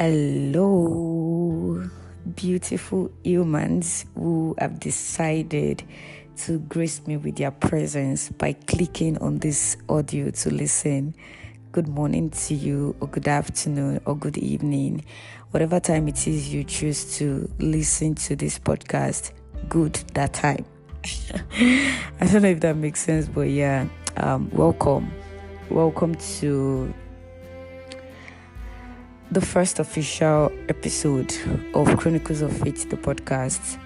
Hello, beautiful humans who have decided to grace me with their presence by clicking on this audio to listen. Good morning to you, or good afternoon, or good evening, whatever time it is you choose to listen to this podcast. Good that time. I don't know if that makes sense, but yeah, um, welcome. Welcome to the first official episode of Chronicles of Faith, the podcast.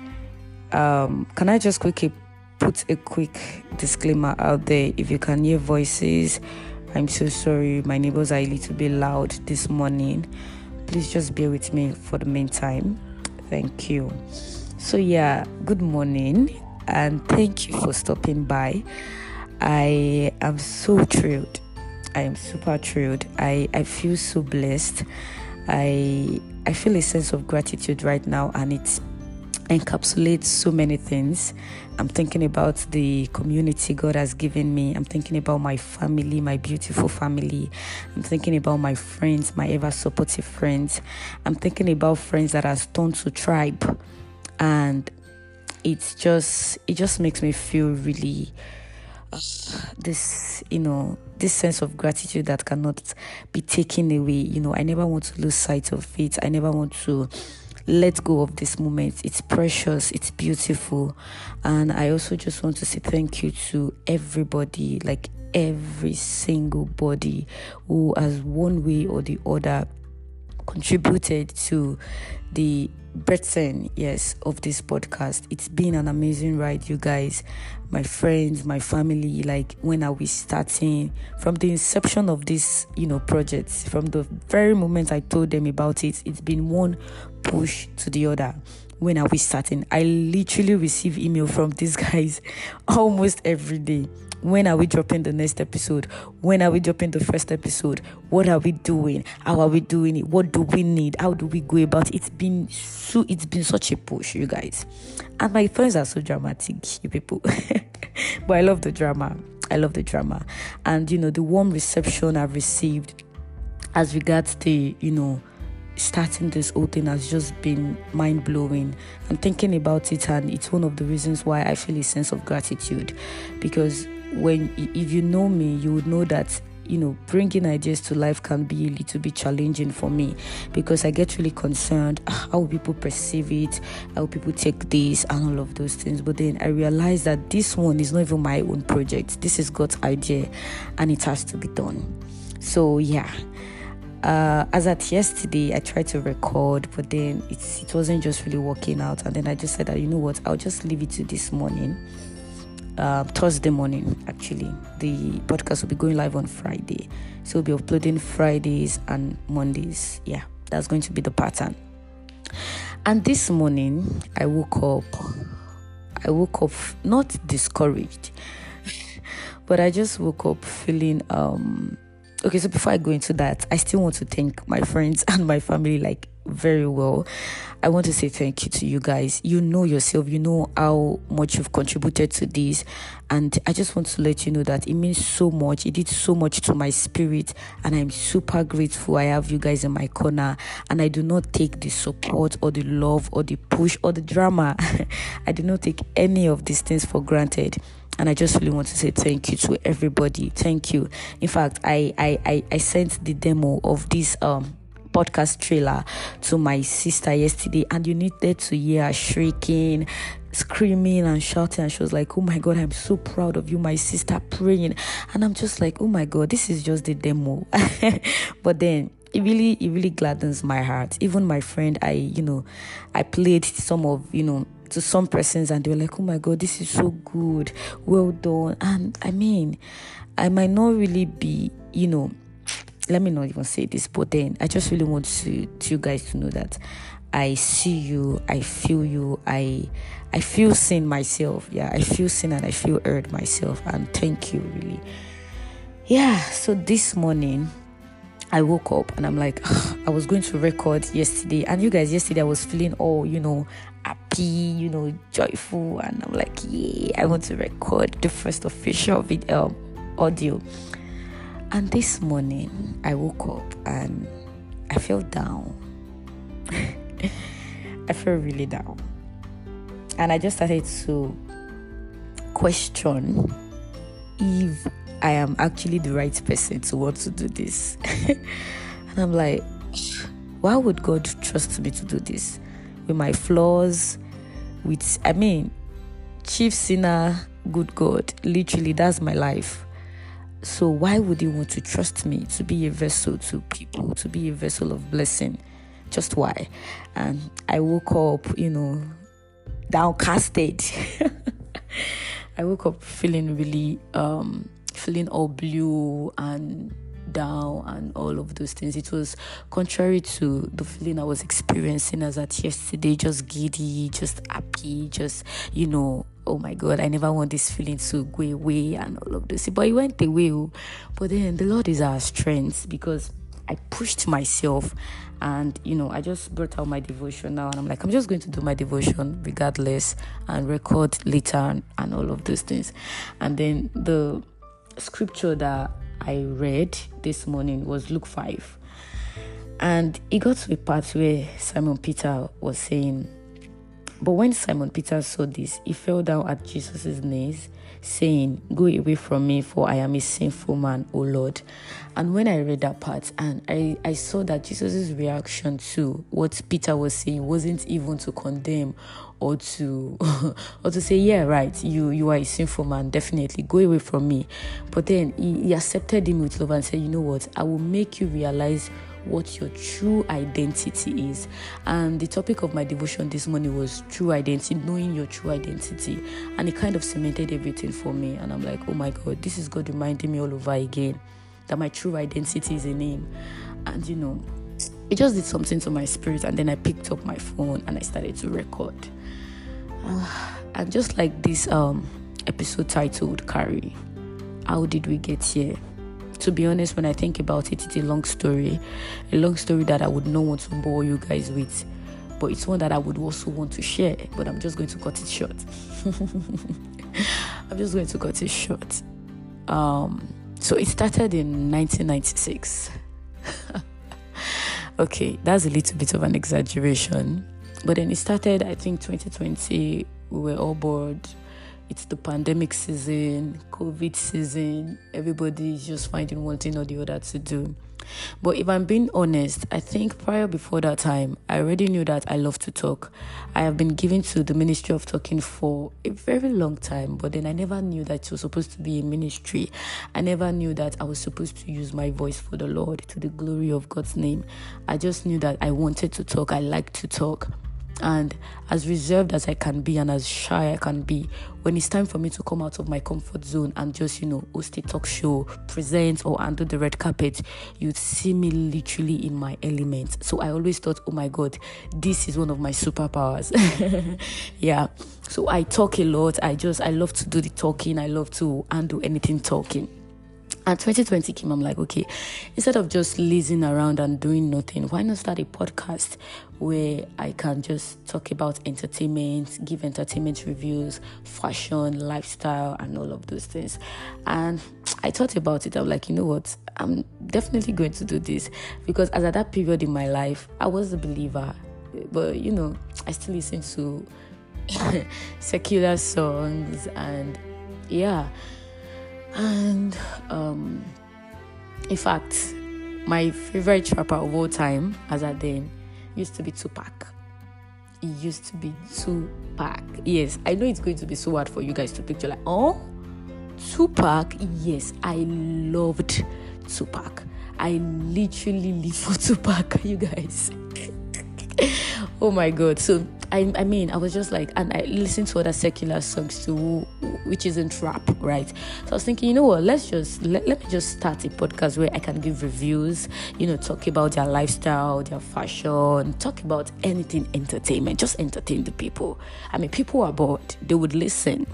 Um, can I just quickly put a quick disclaimer out there? If you can hear voices, I'm so sorry. My neighbors are a little bit loud this morning. Please just bear with me for the meantime. Thank you. So, yeah, good morning and thank you for stopping by. I am so thrilled I am super thrilled. I, I feel so blessed. I I feel a sense of gratitude right now and it encapsulates so many things. I'm thinking about the community God has given me. I'm thinking about my family, my beautiful family. I'm thinking about my friends, my ever supportive friends. I'm thinking about friends that has turned to tribe. And it's just it just makes me feel really this you know this sense of gratitude that cannot be taken away. You know i never want to lose sight of it. I never want to let go of this moment. It's precious. It's beautiful. And i also just want to say thank you to everybody like every single body who has one way or the other contributed to the birthing, yes, of this podcast. It's been an amazing ride, you guys, my friends, my family. Like, when are we starting? From the inception of this, you know, project, from the very moment I told them about it, it's been one push to the other. When are we starting? I literally receive email from these guys almost every day when are we dropping the next episode? When are we dropping the first episode? What are we doing? How are we doing it? What do we need? How do we go about it? It's been so it's been such a push, you guys. And my friends are so dramatic, you people. but I love the drama. I love the drama. And you know, the warm reception I've received as regards the, you know, starting this whole thing has just been mind blowing I'm thinking about it and it's one of the reasons why I feel a sense of gratitude because when if you know me you would know that you know bringing ideas to life can be a little bit challenging for me because i get really concerned ah, how people perceive it? How people take this? and all of those things. But then i realize that this one is not even my own project. This is god's idea and it has to be done. So yeah. Uh, as at yesterday, I tried to record, but then it wasn't just really working out. And then I just said that, you know what, I'll just leave it to this morning uh, Thursday morning. Actually, the podcast will be going live on Friday, so we'll be uploading Fridays and Mondays. Yeah, that's going to be the pattern. And this morning, I woke up. I woke up not discouraged, but I just woke up feeling um okay so before i go into that i still want to thank my friends and my family like very well. I want to say thank you to you guys. You know yourself, you know how much you've contributed to this. And I just want to let you know that it means so much. It did so much to my spirit. And I'm super grateful I have you guys in my corner. And I do not take the support or the love or the push or the drama. I do not take any of these things for granted and I just really want to say thank you to everybody. Thank you. In fact, I I I, I sent the demo of this um podcast trailer to my sister yesterday, and you needed to hear her shrieking, screaming, and shouting. And she was like, Oh my God, I'm so proud of you, my sister, praying. And I'm just like, Oh my God, this is just the demo. but then it really it really gladdens my heart even my friend i you know i played some of you know to some persons and they were like oh my god this is so good well done and i mean i might not really be you know let me not even say this, but then I just really want to, to you guys to know that I see you, I feel you, I I feel seen myself. Yeah, I feel seen and I feel heard myself. And thank you really. Yeah, so this morning I woke up and I'm like, I was going to record yesterday, and you guys, yesterday I was feeling all, you know, happy, you know, joyful, and I'm like, yeah, I want to record the first official video um, audio. And this morning, I woke up and I felt down. I felt really down. And I just started to question if I am actually the right person to want to do this. and I'm like, why would God trust me to do this? With my flaws, with, I mean, chief sinner, good God. Literally, that's my life. So why would he want to trust me to be a vessel to people, to be a vessel of blessing? Just why? And I woke up, you know, downcasted. I woke up feeling really um feeling all blue and down and all of those things. It was contrary to the feeling I was experiencing as at yesterday, just giddy, just happy, just, you know, oh my God, I never want this feeling to go away and all of this. But it went away. Oh. But then the Lord is our strength because I pushed myself and you know I just brought out my devotion now and I'm like I'm just going to do my devotion regardless and record later and, and all of those things. And then the scripture that I read this morning was Luke 5. And it got to a part where Simon Peter was saying, But when Simon Peter saw this, he fell down at Jesus' knees, saying, Go away from me, for I am a sinful man, O Lord. And when I read that part and I, I saw that Jesus' reaction to what Peter was saying wasn't even to condemn or to or to say, Yeah, right, you you are a sinful man, definitely go away from me. But then he, he accepted him with love and said, You know what, I will make you realize what your true identity is. And the topic of my devotion this morning was true identity, knowing your true identity. And it kind of cemented everything for me. And I'm like, oh my God, this is God reminding me all over again that my true identity is in Him. And you know, it just did something to my spirit. And then I picked up my phone and I started to record. Uh, and just like this um, episode titled Carry, How Did We Get Here? To be honest, when I think about it, it's a long story, a long story that I would not want to bore you guys with, but it's one that I would also want to share. But I'm just going to cut it short. I'm just going to cut it short. Um, so it started in 1996. okay, that's a little bit of an exaggeration, but then it started, I think, 2020. We were all bored it's the pandemic season, COVID season, everybody is just finding one thing or the other to do. But if I'm being honest, I think prior before that time, I already knew that I love to talk. I have been given to the ministry of talking for a very long time, but then I never knew that it was supposed to be a ministry. I never knew that I was supposed to use my voice for the Lord to the glory of God's name. I just knew that I wanted to talk, I like to talk. And as reserved as I can be and as shy I can be, when it's time for me to come out of my comfort zone and just, you know, host a talk show, present, or under the red carpet, you'd see me literally in my element. So I always thought, oh my God, this is one of my superpowers. yeah. So I talk a lot. I just, I love to do the talking. I love to undo anything talking. And 2020 came, I'm like, okay, instead of just lazing around and doing nothing, why not start a podcast where I can just talk about entertainment, give entertainment reviews, fashion, lifestyle, and all of those things. And I thought about it. I'm like, you know what? I'm definitely going to do this because as at that period in my life, I was a believer, but you know, I still listen to secular songs and yeah and um, in fact, my favorite rapper of all time, as at then, used to be Tupac. It used to be Tupac. Yes, I know it's going to be so hard for you guys to picture, like, oh, Tupac. Yes, I loved Tupac. I literally live for Tupac, you guys. oh my god. So I, I mean, I was just like, and I listened to other secular songs too, which isn't rap, right? So I was thinking, you know what, let's just, let, let me just start a podcast where I can give reviews, you know, talk about their lifestyle, their fashion, talk about anything entertainment, just entertain the people. I mean, people are bored, they would listen.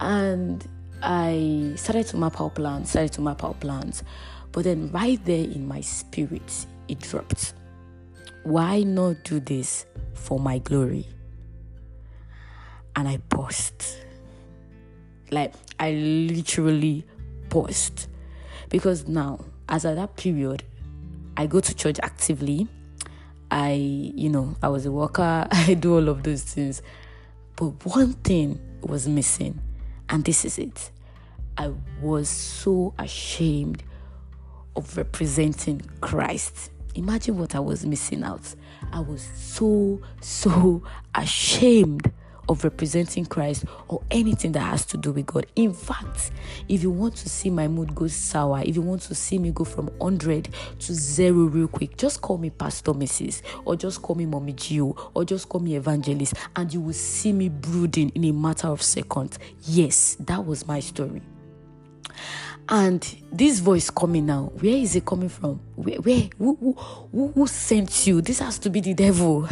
And I started to map out plans, started to map out plans. But then right there in my spirit, it dropped. Why not do this for my glory? And I paused. Like, I literally paused. Because now, as at that period, I go to church actively. I, you know, I was a worker, I do all of those things. But one thing was missing, and this is it. I was so ashamed of representing Christ. Imagine what I was missing out. I was so, so ashamed of representing Christ or anything that has to do with God. In fact, if you want to see my mood go sour, if you want to see me go from 100 to zero real quick, just call me Pastor Mrs. or just call me Mommy Gio or just call me Evangelist and you will see me brooding in a matter of seconds. Yes, that was my story. And this voice coming now, where is it coming from? Where, where who, who, who sent you? This has to be the devil.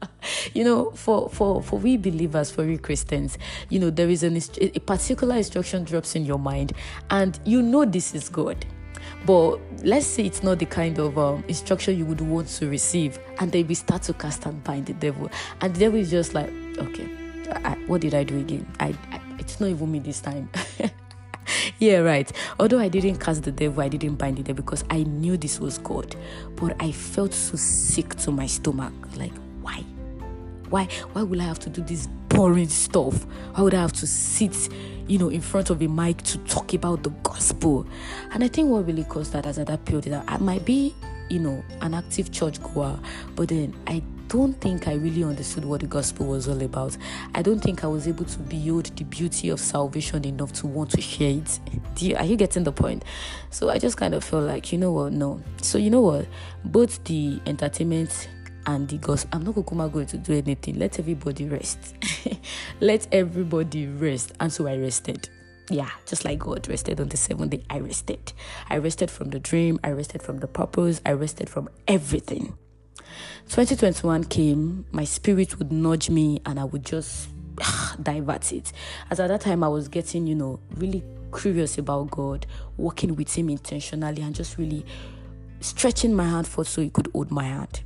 you know, for for for we believers, for we Christians, you know, there is an a particular instruction drops in your mind, and you know this is God. But let's say it's not the kind of um, instruction you would want to receive, and then we start to cast and bind the devil, and the devil is just like, okay, I, what did I do again? I, I it's not even me this time. yeah, right. Although I didn't cast the devil, I didn't bind it there because I knew this was God. But I felt so sick to my stomach. Like, why? Why why would I have to do this boring stuff? Why would I have to sit, you know, in front of a mic to talk about the gospel? And I think what really caused that as at that period that I might be, you know, an active church goer, but then I don't think I really understood what the gospel was all about. I don't think I was able to behold the beauty of salvation enough to want to share it. You, are you getting the point? So I just kind of felt like, you know what, no. So you know what, both the entertainment and the gospel, I'm not going to do anything. Let everybody rest. Let everybody rest. And so I rested yeah, just like God rested on the seventh day, I rested. I rested from the dream, I rested from the purpose, I rested from everything. 2021 came, my spirit would nudge me and I would just ah, divert it. As at that time, I was getting, you know, really curious about God, working with Him intentionally, and just really stretching my hand forth so He could hold my hand.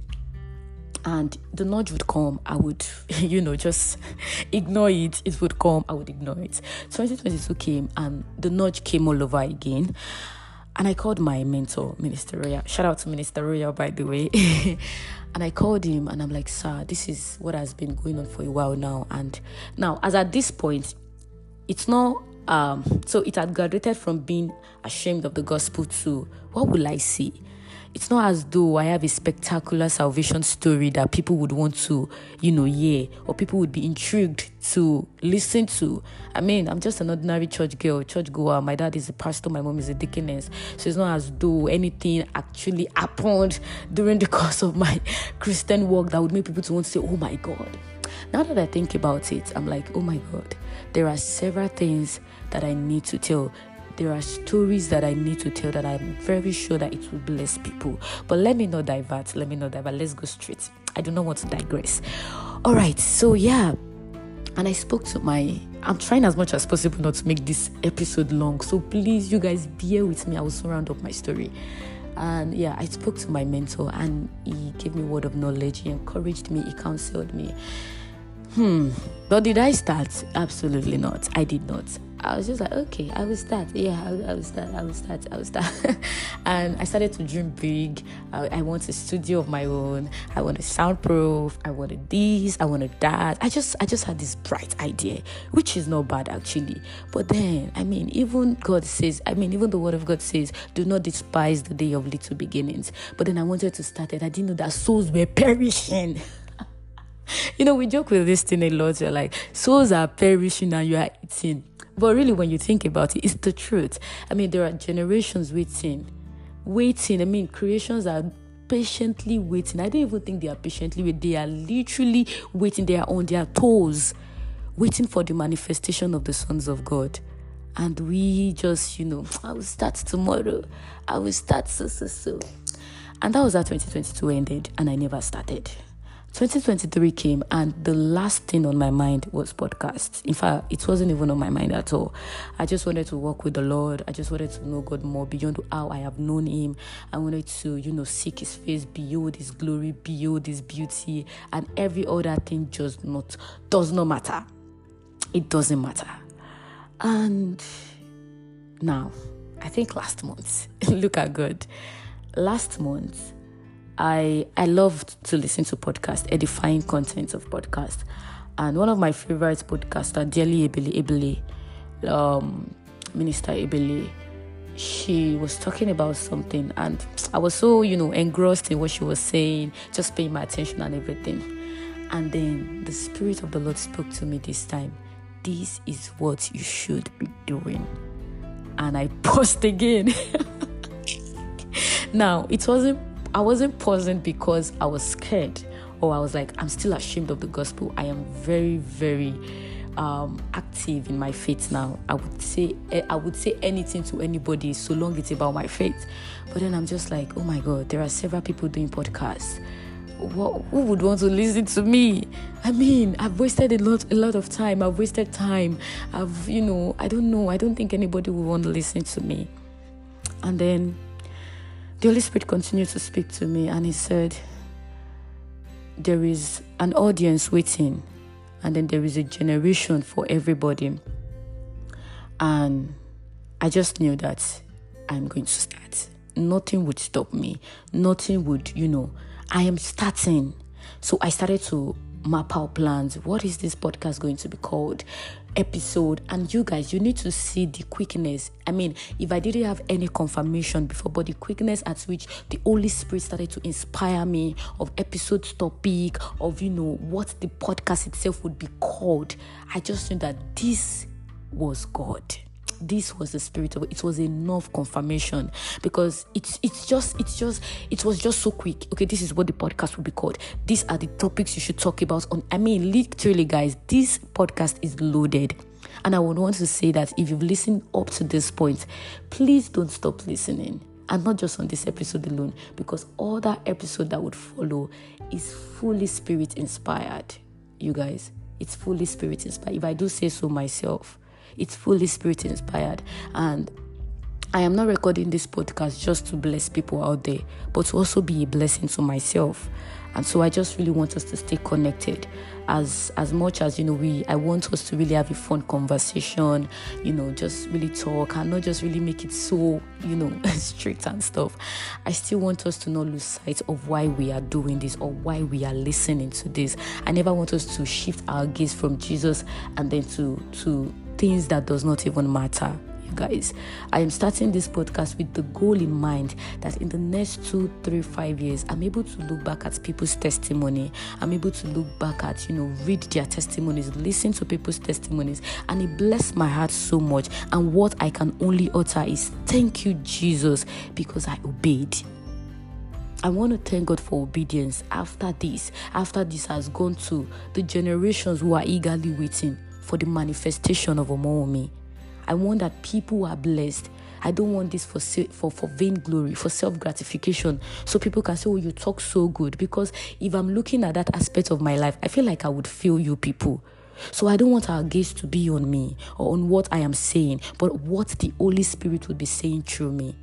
And the nudge would come, I would, you know, just ignore it. It would come, I would ignore it. 2022 came, and the nudge came all over again. And I called my mentor, Minister Royal. Shout out to Minister Royal, by the way. and I called him and I'm like, sir, this is what has been going on for a while now. And now, as at this point, it's not, um, so it had graduated from being ashamed of the gospel to what will I see? It's not as though I have a spectacular salvation story that people would want to, you know, hear or people would be intrigued to listen to. I mean, I'm just an ordinary church girl, church goer. My dad is a pastor, my mom is a deaconess. So it's not as though anything actually happened during the course of my Christian walk that would make people to want to say, oh my God. Now that I think about it, I'm like, oh my God, there are several things that I need to tell there are stories that I need to tell that I'm very sure that it will bless people. But let me not divert. Let me not divert. Let's go straight. I do not want to digress. All right. So, yeah. And I spoke to my, I'm trying as much as possible not to make this episode long. So please, you guys, bear with me. I will soon round up my story. And yeah, I spoke to my mentor and he gave me word of knowledge. He encouraged me, he counseled me. Hmm. But did I start? Absolutely not. I did not. I was just like, okay, I will start. Yeah, I will, I will start. I will start. I will start. and I started to dream big. I, I, want a studio of my own. I want a soundproof. I wanted this. I wanted that. I just, I just had this bright idea, which is not bad actually. But then, I mean, even God says, I mean, even the Word of God says, do not despise the day of little beginnings. But then I wanted to start it. I didn't know that souls were perishing. you know, we joke with this thing a lot. You're like, souls are perishing and you are eating but really, when you think about it, it's the truth. I mean, there are generations waiting, waiting. I mean, creations are patiently waiting. I don't even think they are patiently waiting. They are literally waiting. They are on their toes, waiting for the manifestation of the sons of God. And we just, you know, I will start tomorrow. I will start so, so, so. And that was how 2022 ended, and I never started. 2023 came and the last thing on my mind was podcasts. In fact, it wasn't even on my mind at all. I just wanted to work with the Lord. I just wanted to know God more beyond how I have known Him. I wanted to, you know, seek His face, behold His glory, behold His beauty, and every other thing just not does not matter. It doesn't matter. And now, I think last month, look at God. Last month, I I love to listen to podcasts, edifying content of podcasts. And one of my favorite podcaster, Dearly Ebele Ebele, um, Minister Ebele, she was talking about something and I was so, you know, engrossed in what she was saying, just paying my attention and everything. And then the Spirit of the Lord spoke to me this time. This is what you should be doing. And I paused again. now, it wasn't I wasn't pausing because I was scared or I was like, I'm still ashamed of the gospel. I am very, very um, active in my faith now. I would say eh, I would say anything to anybody so long it's about my faith. But then I'm just like, oh my god, there are several people doing podcasts. What, who would want to listen to me? I mean, I've wasted a lot, a lot of time. I've wasted time. I've, you know, I don't know. I don't think anybody would want to listen to me. And then the Holy Spirit continued to speak to me, and He said, "There is an audience waiting." and then there is a generation for everybody. And I just knew that I'm going to start. Nothing would stop me. Nothing would, you know, I am starting. So I started to map out plans. What is this podcast going to be called? Episode. And you guys, you need to see the quickness. I mean, if I didn't have any confirmation before, but the quickness at which the Holy Spirit started to inspire me of episode topic, of you know what the podcast itself would be called, I just knew that this was God this was the spirit of it. It was enough confirmation because it's it's just it's just it was just so quick. Okay, this is what the podcast will be called. These are the topics you should talk about. On I mean, literally, guys, this podcast is loaded. And I would want to say that if you've listened up to this point, please don't stop listening. And not just on this episode alone, because all that episode that would follow is fully spirit inspired. You guys, it's fully spirit inspired. If I do say so myself, it's fully spirit inspired. And I am not recording this podcast just to bless people out there, but to also be a blessing to myself. And so I just really want us to stay connected as as much as you know we I want us to really have a fun conversation, you know, just really talk and not just really make it so, you know, strict and stuff. I still want us to not lose sight of why we are doing this or why we are listening to this. I never want us to shift our gaze from Jesus and then to to things that does not even matter you guys. I am starting this podcast with the goal in mind that in the next two three five years i'm able to look back at people's testimony. I'm able to look back at you know read their testimonies listen to people's testimonies and it blessed my heart so much. And what i can only utter is thank you jesus because i obeyed. I want to thank God for obedience after this, after this has gone to the generations who are eagerly waiting for the manifestation of Omowomi. I want that people are blessed. I don't want this for for for vainglory, for self gratification, so people can say, "Oh, you talk so good." Because if I'm looking at that aspect of my life, I feel like I would fail you people. So I don't want our gaze to be on me or on what I am saying, but what the Holy Spirit will be saying through me.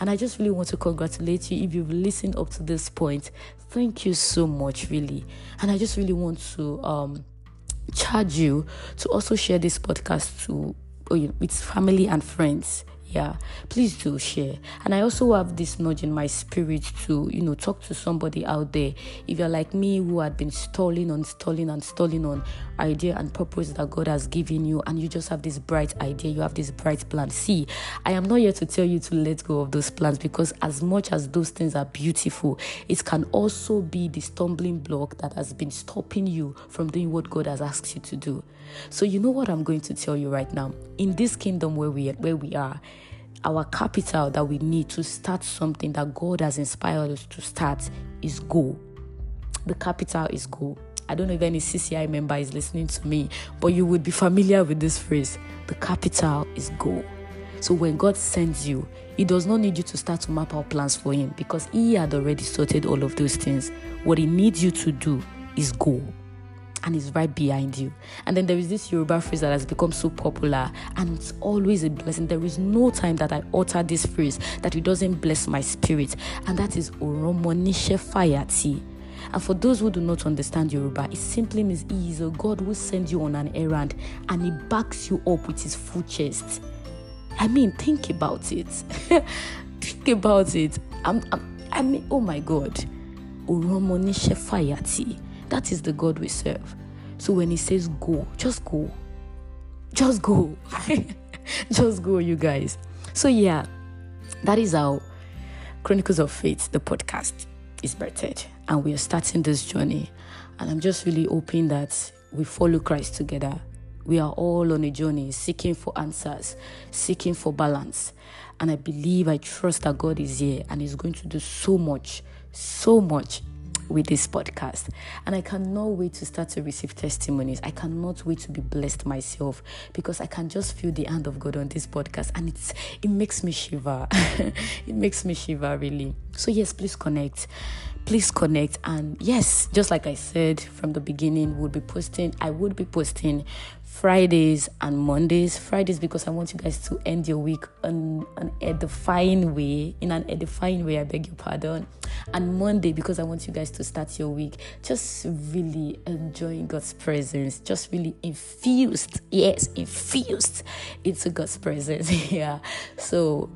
And I just really want to congratulate you if you've listened up to this point. Thank you so much, really. And I just really want to um charge you to also share this podcast to oh, with family and friends yeah please do share. And i also have this nudge in my spirit to you know talk to somebody out there. If you're like me who had been stalling on stalling and stalling on idea and purpose that god has given you and you just have this bright idea you have this bright plan. See i am not here to tell you to let go of those plans because as much as those things are beautiful it can also be the stumbling block that has been stopping you from doing what god has asked you to do so you know what i'm going to tell you right now in this kingdom where we where we are our capital that we need to start something that God has inspired us to start is go. The capital is go. I don't know if any CCI member is listening to me, but you would be familiar with this phrase. The capital is go. So when God sends you, He does not need you to start to map out plans for Him because He had already sorted all of those things. What He needs you to do is go and is right behind you. And then there is this Yoruba phrase that has become so popular and it's always a blessing. There is no time that I utter this phrase that it doesn't bless my spirit, and that is Oromonishe Fayati. And for those who do not understand Yoruba, it simply means He is a God who sends you on an errand and He backs you up with His full chest. I mean, think about it. think about it. I'm, I'm I mean, oh my God. That is the God we serve. So when he says go, just go. Just go. just go, you guys. So yeah, that is how Chronicles of Faith, the podcast, is birthed. And we are starting this journey. And I'm just really hoping that we follow Christ together. We are all on a journey seeking for answers, seeking for balance. And I believe, I trust that God is here and is going to do so much, so much with this podcast. And I cannot wait to start to receive testimonies. I cannot wait to be blessed myself because I can just feel the hand of God on this podcast and it's it makes me shiver. it makes me shiver really. So yes, please connect please connect and yes just like i said from the beginning we'll be posting i would be posting fridays and mondays. Fridays because i want you guys to end your week on an edifying way in an edifying way i beg your pardon. And monday because i want you guys to start your week just really enjoying god's presence just really infused yes infused into god's presence. Yeah. So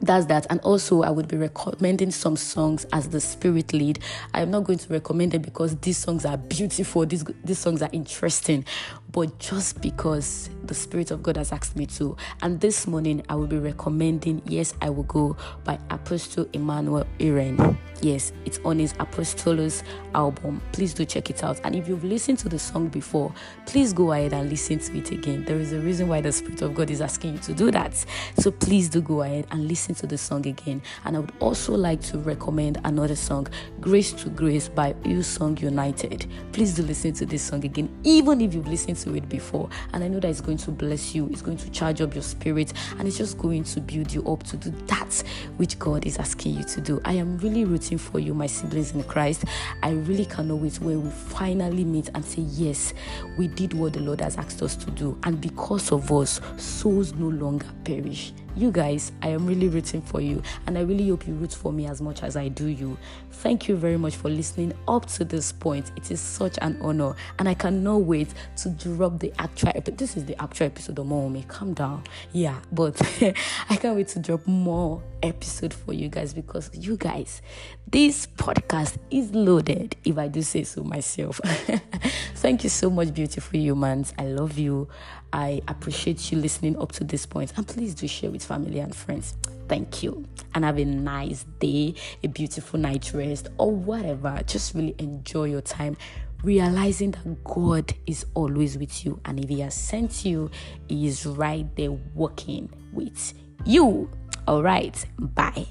that's that. And also i would be recommending some songs as the spirit lead. I am not going to recommend them because these songs are beautiful. These these songs are interesting. But just because the spirit of god has asked me to. And this morning i will be recommending yes i will go by apostle emmanuel Iren. yes it's on his apostolos album. Please do check it out. And if you've listened to the song before please go ahead and listen to it again. There is a reason why the spirit of god is asking you to do that. So please do go ahead and listen to the song again. And I would also like to recommend another song, Grace to Grace by Hillsong United. Please do listen to this song again, even if you've listened to it before. And I know that it's going to bless you, it's going to charge up your spirit, and it's just going to build you up to do that which God is asking you to do. I am really rooting for you, my siblings in Christ. I really cannot wait when we finally meet and say, Yes, we did what the Lord has asked us to do. And because of us, souls no longer perish you guys, I am really rooting for you, and I really hope you root for me as much as I do you. Thank you very much for listening up to this point. It is such an honor, and I cannot wait to drop the actual episode. This is the actual episode of Mommy. Calm down. Yeah, but I can't wait to drop more episode for you guys because you guys, this podcast is loaded, if I do say so myself. Thank you so much, beautiful humans. I love you. I appreciate you listening up to this point, and please do share with family and friends. Thank you. And have a nice day, a beautiful night rest, or whatever. Just really enjoy your time realizing that God is always with you. And if He has sent you, He is right there working with you. All right, bye.